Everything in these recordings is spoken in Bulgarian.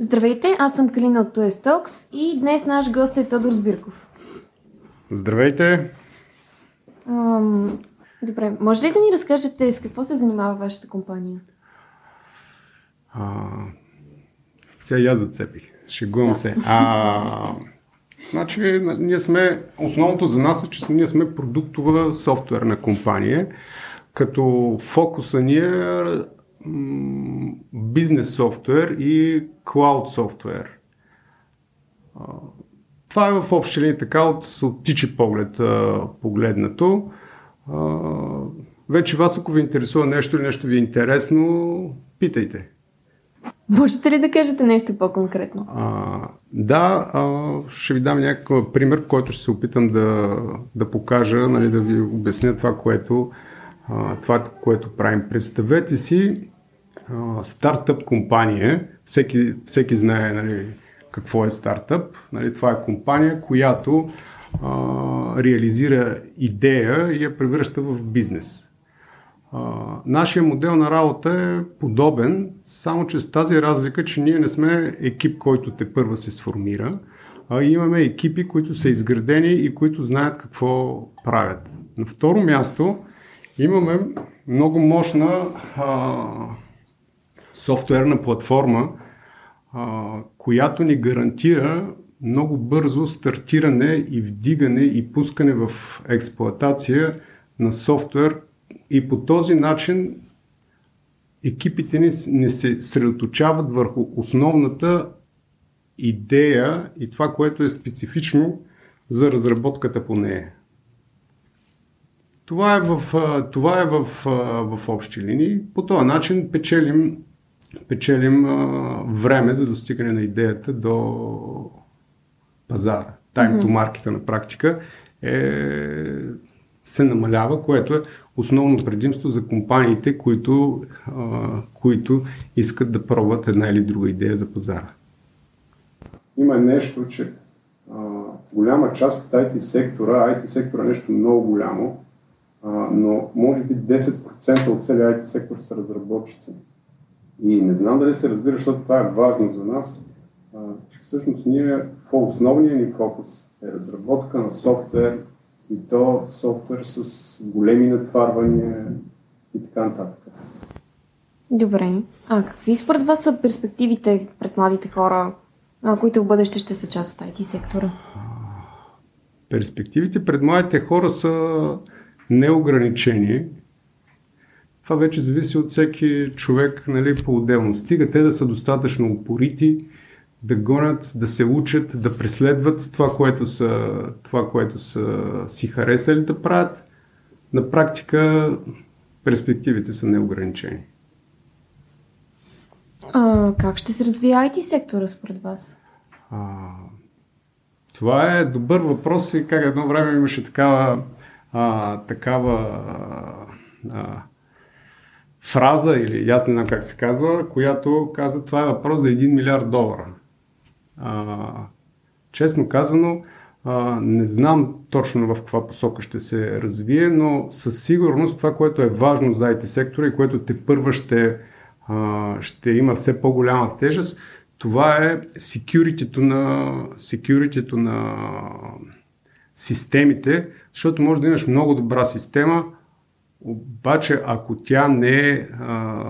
Здравейте, аз съм Калина от TOS Talks и днес наш гост е Тодор Сбирков. Здравейте! Ам, добре, може ли да ни разкажете с какво се занимава вашата компания? А, сега я зацепих. Шегувам се. А, значи, ние сме, основното за нас е, че ние сме продуктова софтуерна компания, като фокуса ни е бизнес софтуер и клауд софтуер. Това е в общи линии така от, от тичи поглед погледнато. Вече вас, ако ви интересува нещо или нещо ви е интересно, питайте. Можете ли да кажете нещо по-конкретно? А, да, а, ще ви дам някакъв пример, който ще се опитам да, да покажа, нали, да ви обясня това, което, това, което правим. Представете си а, стартъп компания, всеки, всеки знае нали, какво е стартъп. Нали, това е компания, която а, реализира идея и я превръща в бизнес. А, нашия модел на работа е подобен, само че с тази разлика, че ние не сме екип, който те първа се сформира, а имаме екипи, които са изградени и които знаят какво правят. На второ място имаме много мощна а, софтуерна платформа, а, която ни гарантира много бързо стартиране и вдигане и пускане в експлоатация на софтуер, и по този начин екипите ни не се средоточават върху основната идея и това, което е специфично за разработката по нея. Това е в, това е в, в общи линии. По този начин печелим, печелим време за достигане на идеята до пазара. Time to market на практика е, се намалява, което е основно предимство за компаниите, които, а, които искат да пробват една или друга идея за пазара. Има нещо, че а, голяма част от IT сектора, IT сектора е нещо много голямо, а, но може би 10% от целия IT сектор са разработчици. И не знам дали се разбира, защото това е важно за нас, а, че всъщност ние, основният ни фокус е разработка на софтуер, и то софтуер с големи натварвания и така нататък. Добре. А какви според вас са перспективите пред младите хора, които в бъдеще ще са част от IT сектора? Перспективите пред младите хора са неограничени. Това вече зависи от всеки човек нали, по-отделно. Стига те да са достатъчно упорити, да гонят, да се учат, да преследват това, което са, това, което са си харесали да правят. На практика перспективите са неограничени. А, как ще се развие IT сектора според вас? А, това е добър въпрос и как едно време имаше такава, а, такава а, фраза или аз не знам как се казва, която каза това е въпрос за 1 милиард долара. А, честно казано, а, не знам точно в каква посока ще се развие, но със сигурност това, което е важно за IT сектора и което те първа ще, а, ще има все по-голяма тежест, това е security на, security на системите, защото може да имаш много добра система, обаче ако тя не е а,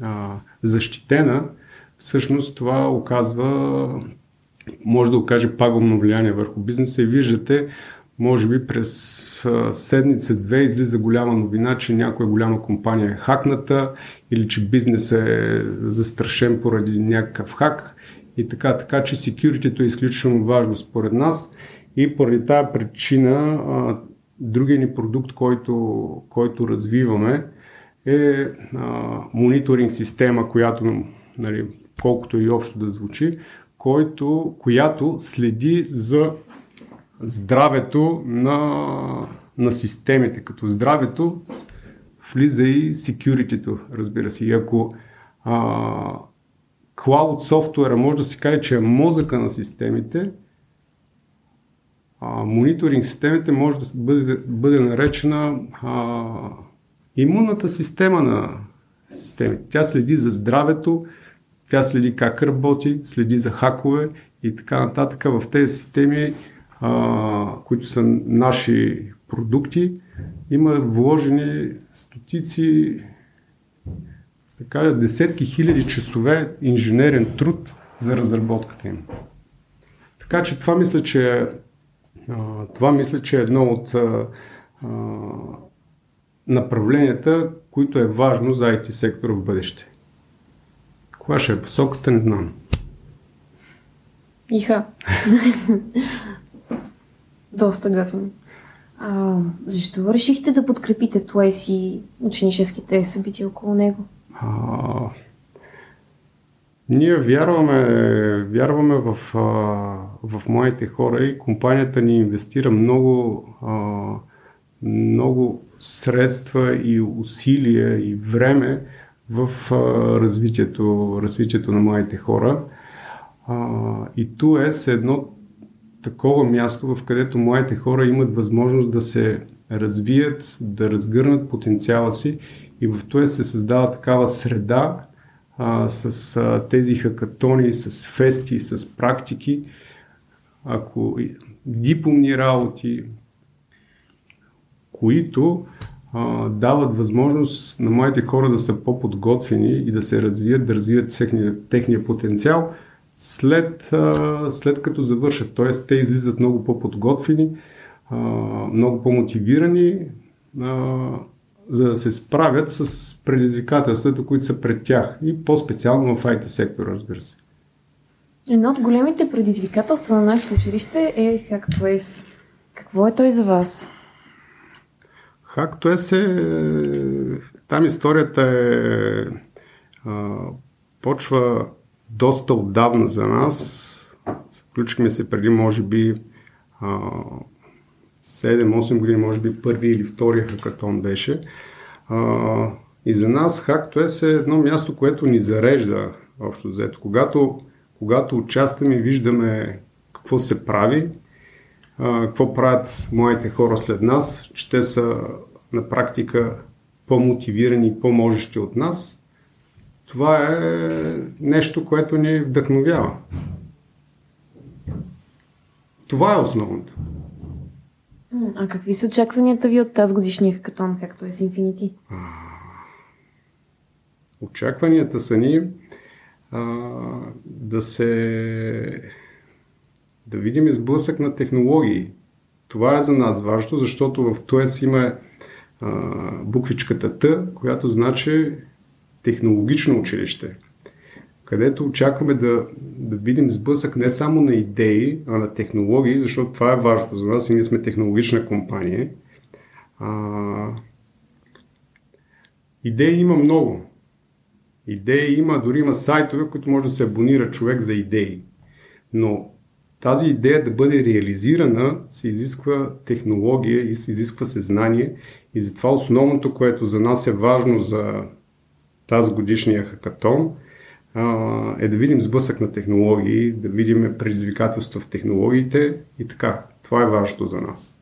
а, защитена, всъщност това оказва, може да окаже пагубно влияние върху бизнеса и виждате, може би през седмица-две излиза голяма новина, че някоя голяма компания е хакната или че бизнес е застрашен поради някакъв хак и така, така че security е изключително важно според нас и поради тази причина другия ни продукт, който, който развиваме е мониторинг система, която нали, колкото и общо да звучи, който, която следи за здравето на, на системите. Като здравето влиза и security разбира се. И ако а, cloud софтуера може да се каже, че е мозъка на системите, мониторинг системите може да бъде, бъде наречена а, имунната система на системите. Тя следи за здравето, Тя следи как работи, следи за хакове и така нататък. В тези системи, а, които са наши продукти, има вложени стотици, така десетки хиляди часове инженерен труд за разработката им. Така че това мисля, че това мисля, че е едно от направленията, които е важно за IT сектора в бъдеще. Кога ще е посоката, не знам. Иха. Доста готино. А, защо решихте да подкрепите Туес и ученическите събития около него? А, ние вярваме, вярваме в, в моите хора и компанията ни инвестира много, много средства и усилия и време в развитието, развитието на моите хора. И ТУЕС е едно такова място, в където моите хора имат възможност да се развият, да разгърнат потенциала си и в ТУЕС се създава такава среда, а, с а, тези хакатони, с фести, с практики, ако дипломни работи, които а, дават възможност на моите хора да са по-подготвени и да се развият, да развият техния, техния потенциал след, а, след като завършат. Тоест, те излизат много по-подготвени, а, много по-мотивирани, а, за да се справят с предизвикателствата, които са пред тях и по-специално в IT сектора, разбира се. Едно от големите предизвикателства на нашето училище е Hacktoys. Какво е той за вас? Hacktoys е... Там историята е... А, почва доста отдавна за нас. Включихме се преди, може би, 7-8 години, може би първи или втория хакатон беше. А, и за нас HackToS е едно място, което ни зарежда общо взето. Когато, когато участваме и виждаме какво се прави, а, какво правят моите хора след нас, че те са на практика по-мотивирани и по-можещи от нас, това е нещо, което ни вдъхновява. Това е основното. А какви са очакванията ви от тази годишния хакатон, както е с Infinity? Очакванията са ни а, да се да видим изблъсък на технологии. Това е за нас важно, защото в ТОЕС има а, буквичката Т, която значи технологично училище където очакваме да, да видим сблъсък не само на идеи, а на технологии, защото това е важно за нас и ние сме технологична компания. А, идеи има много. Идеи има, дори има сайтове, които може да се абонира човек за идеи. Но тази идея да бъде реализирана се изисква технология и се изисква съзнание. И затова основното, което за нас е важно за тази годишния хакатон, е да видим сблъсък на технологии, да видим предизвикателства в технологиите и така. Това е важното за нас.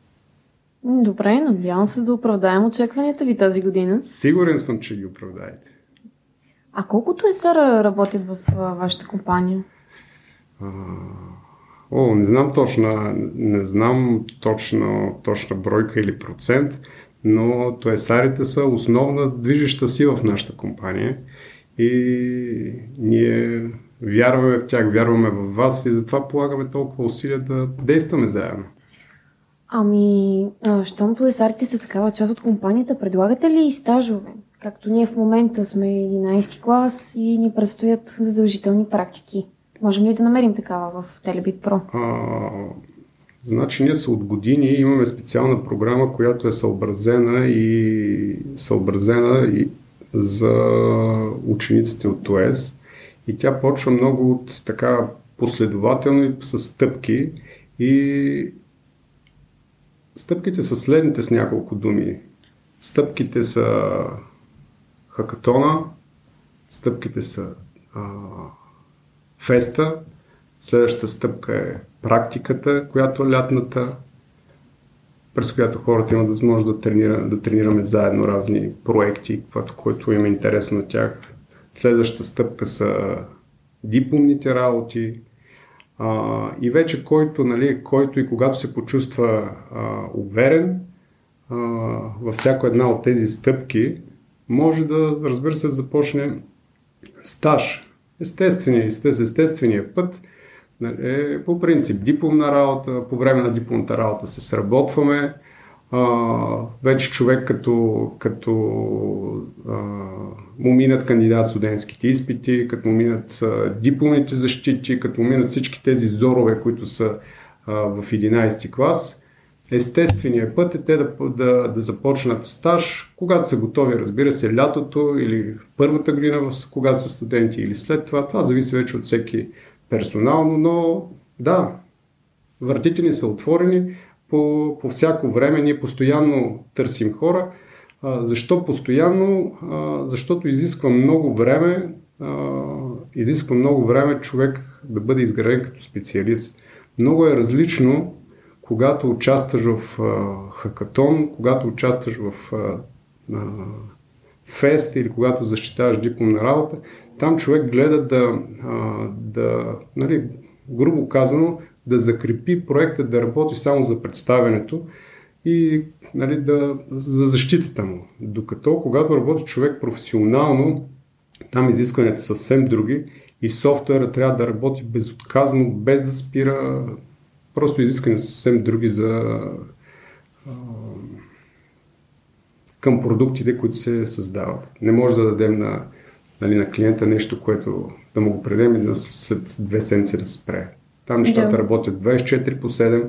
Добре, надявам се да оправдаем очакванията ви тази година. Сигурен съм, че ги оправдаете. А колкото е сара работят в вашата компания? А, о, не знам точна, не знам точно, точна бройка или процент, но тоесарите са основна движеща сила в нашата компания и ние вярваме в тях, вярваме в вас и затова полагаме толкова усилия да действаме заедно. Ами, щом плесарите са такава част от компанията, предлагате ли и стажове? Както ние в момента сме 11 клас и ни предстоят задължителни практики. Можем ли да намерим такава в Телебит Про? А, значи ние са от години имаме специална програма, която е съобразена и съобразена и за учениците от ТОЕС и тя почва много от така последователно с стъпки. И стъпките са следните с няколко думи. Стъпките са хакатона, стъпките са а, феста, следващата стъпка е практиката, която е лятната, през която хората имат възможност да, тренира, да тренираме заедно разни проекти, което, което им е интересно на тях. Следващата стъпка са дипломните работи, а, и вече който, нали, който и когато се почувства а, уверен а, във всяко една от тези стъпки, може да, разбира се, да започне стаж. Естествения, естествения път е по принцип дипломна работа, по време на дипломната работа се сработваме, а, вече човек като, като а, му минат кандидат студентските изпити, като му минат а, дипломните защити, като му минат всички тези зорове, които са а, в 11 клас, естественият път е те да, да, да започнат стаж, когато са готови, разбира се, лятото или първата година, когато са студенти или след това. Това зависи вече от всеки персонално, но да, вратите ни са отворени по, по всяко време. Ние постоянно търсим хора. А, защо постоянно? А, защото изисква много време, а, изисква много време човек да бъде изграден като специалист. Много е различно, когато участваш в а, хакатон, когато участваш в а, а, фест или когато защитаваш дипломна работа, там човек гледа да, а, да нали, грубо казано, да закрепи проекта да работи само за представянето и нали, да, за защитата му. Докато когато работи човек професионално, там изискванията са съвсем други и софтуера трябва да работи безотказно, без да спира. Просто изисквания са съвсем други за към продуктите, които се създават. Не може да дадем на, нали, на клиента нещо, което да му го предем и да след две седмици да спре. Там нещата да. работят 24 по 7.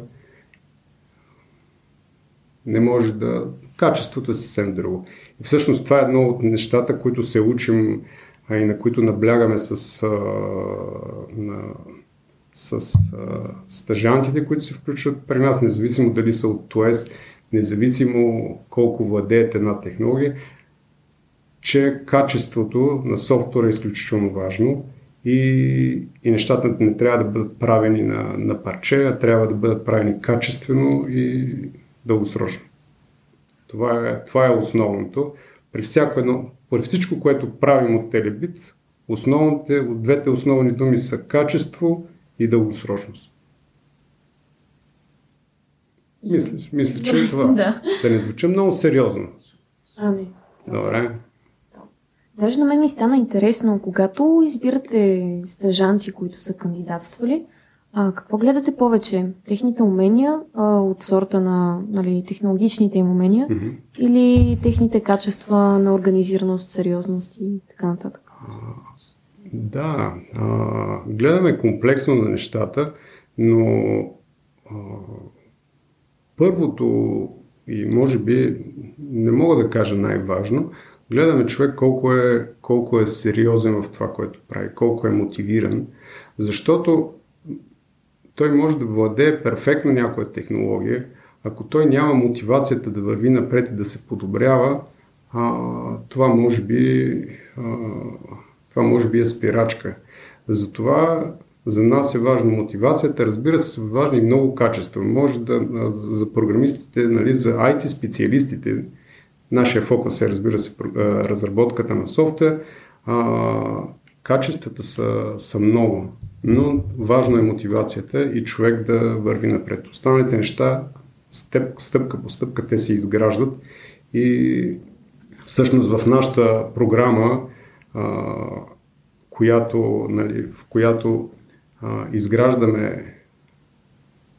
Не може да... Качеството е съвсем друго. И всъщност това е едно от нещата, които се учим а и на които наблягаме с, а, на, с а, стъжантите, които се включват при нас, независимо дали са от ТОЕС, независимо колко владеят една технология, че качеството на софтуера е изключително важно и, и нещата не трябва да бъдат правени на, на парче, а трябва да бъдат правени качествено и дългосрочно. Това е, това е основното. При, всяко едно, при всичко, което правим от Телебит, основните, двете основни думи са качество и дългосрочност. Мисля, мисля че е това. да. Те не звучи много сериозно. Ами. Добре. Даже на мен ми стана интересно, когато избирате стъжанти, които са кандидатствали, а, какво гледате повече? Техните умения а, от сорта на нали, технологичните им умения mm-hmm. или техните качества на организираност, сериозност и така нататък? А, да, а, гледаме комплексно на нещата, но а, първото и може би не мога да кажа най-важно, гледаме човек колко е, колко е сериозен в това, което прави, колко е мотивиран, защото той може да владее перфектно някоя технология, ако той няма мотивацията да върви напред и да се подобрява, а, това може би а, това може би е спирачка. Затова за нас е важна мотивацията. Разбира се, са важни много качества. Може да за програмистите, нали, за IT специалистите, Нашия фокус е, разбира се, разработката на софтуер. А, качествата са, са много, но важно е мотивацията и човек да върви напред. Останалите неща, стъп, стъпка по стъпка, те се изграждат и всъщност в нашата програма, а, която, нали, в която а, изграждаме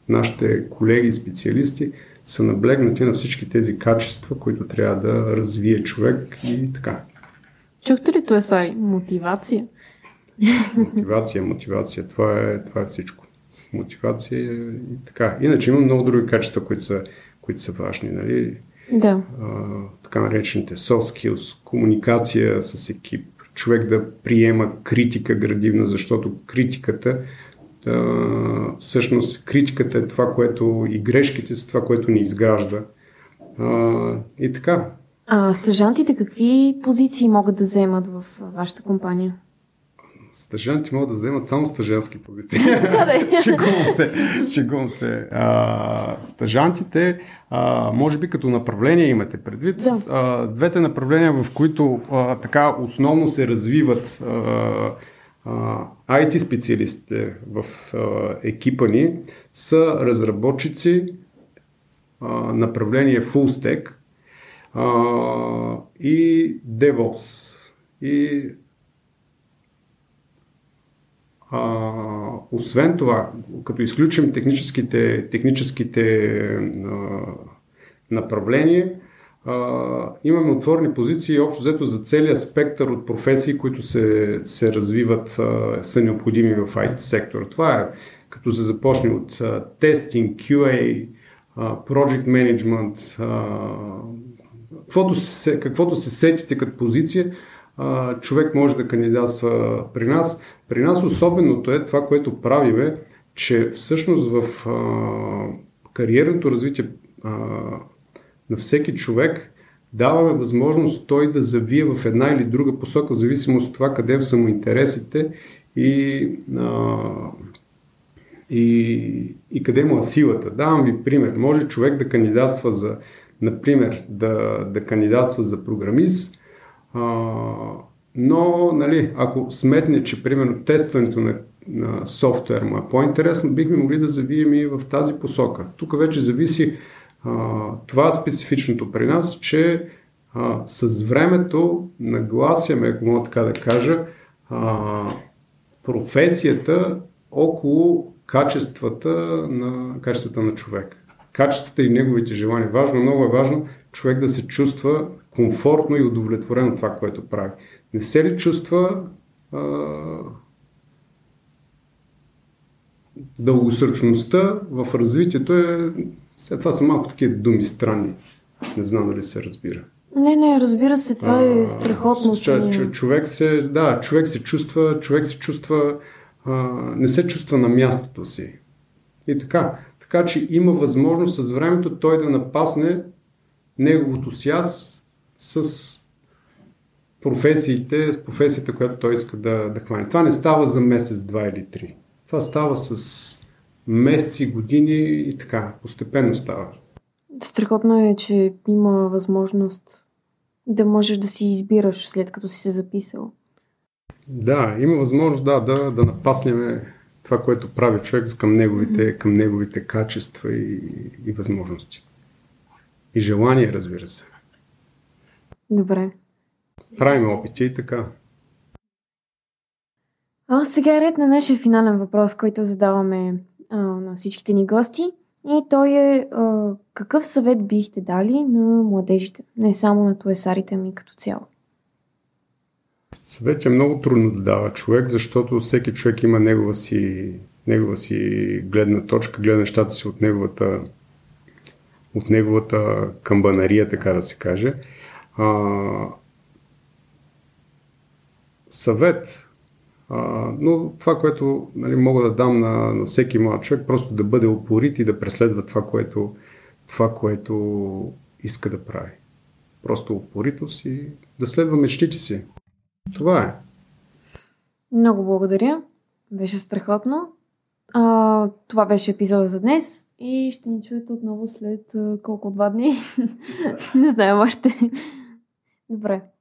нашите колеги и специалисти, са наблегнати на всички тези качества, които трябва да развие човек и така. Чухте ли това, Сари? Мотивация? Мотивация, мотивация. Това е, това е всичко. Мотивация и така. Иначе има много други качества, които са, които са важни. Нали? Да. А, така наречените soft skills, комуникация с екип, човек да приема критика градивна, защото критиката а, всъщност критиката е това, което и грешките са това, което ни изгражда. А, и така. А стъжантите какви позиции могат да вземат в вашата компания? Стъжанти могат да вземат само стъжански позиции. шегувам се. Шегувам се. А, стъжантите, а, може би като направление имате предвид. Да. А, двете направления, в които а, така основно се развиват а, а, IT специалистите в а, екипа ни са разработчици а, направление Full Stack а, и DevOps. И а, освен това, като изключим техническите, техническите а, направления, а, имаме отворени позиции общо взето за целият спектър от професии, които се, се развиват, а, са необходими в IT сектора. Това е като се започне от а, тестинг, QA, project management, каквото се, каквото се сетите като позиция, човек може да кандидатства при нас. При нас особеното е това, което правиме, че всъщност в а, кариерното развитие а, на всеки човек даваме възможност той да завие в една или друга посока, в зависимост от това къде са му интересите и, а, и, и къде му е силата. Давам ви пример. Може човек да кандидатства за, например, да, да кандидатства за програмист, но, нали, ако сметне, че примерно тестването на, на софтуер му е по-интересно, бихме могли да завием и в тази посока. Тук вече зависи а, това специфичното при нас, че а, с времето нагласяме, ако мога така да кажа, а, професията около качествата на, качествата на човек. Качествата и неговите желания. Важно, много е важно човек да се чувства комфортно и удовлетворен от това, което прави. Не се ли чувства а, дългосрочността в развитието е сега това са малко такива думи странни. Не знам дали се разбира. Не, не, разбира се, това е а, е страхотно. Ч, ч, човек се, да, човек се чувства, човек се чувства, а, не се чувства на мястото си. И така. Така че има възможност с времето той да напасне неговото си аз с професиите, с професията, която той иска да, да хване. Това не става за месец, два или три. Това става с месеци, години и така, постепенно става. Страхотно е, че има възможност да можеш да си избираш след като си се записал. Да, има възможност да, да, да напаснем това, което прави човек към неговите, към неговите качества и, и възможности. И желание, разбира се. Добре. Правим опити и така. А сега е ред на нашия финален въпрос, който задаваме а, на всичките ни гости. И той е а, какъв съвет бихте дали на младежите, не само на туесарите ми като цяло? Съвет е много трудно да дава човек, защото всеки човек има негова си, негова си гледна точка, гледа нещата си от неговата, от неговата камбанария, така да се каже. А, съвет а, но това, което нали, мога да дам на, на всеки млад човек, просто да бъде упорит и да преследва това, което, това, което иска да прави. Просто упоритост и да следва мечтите си. Това е. Много благодаря. Беше страхотно. А, това беше епизода за днес и ще ни чуете отново след колко два дни. Не знаем още. Добре.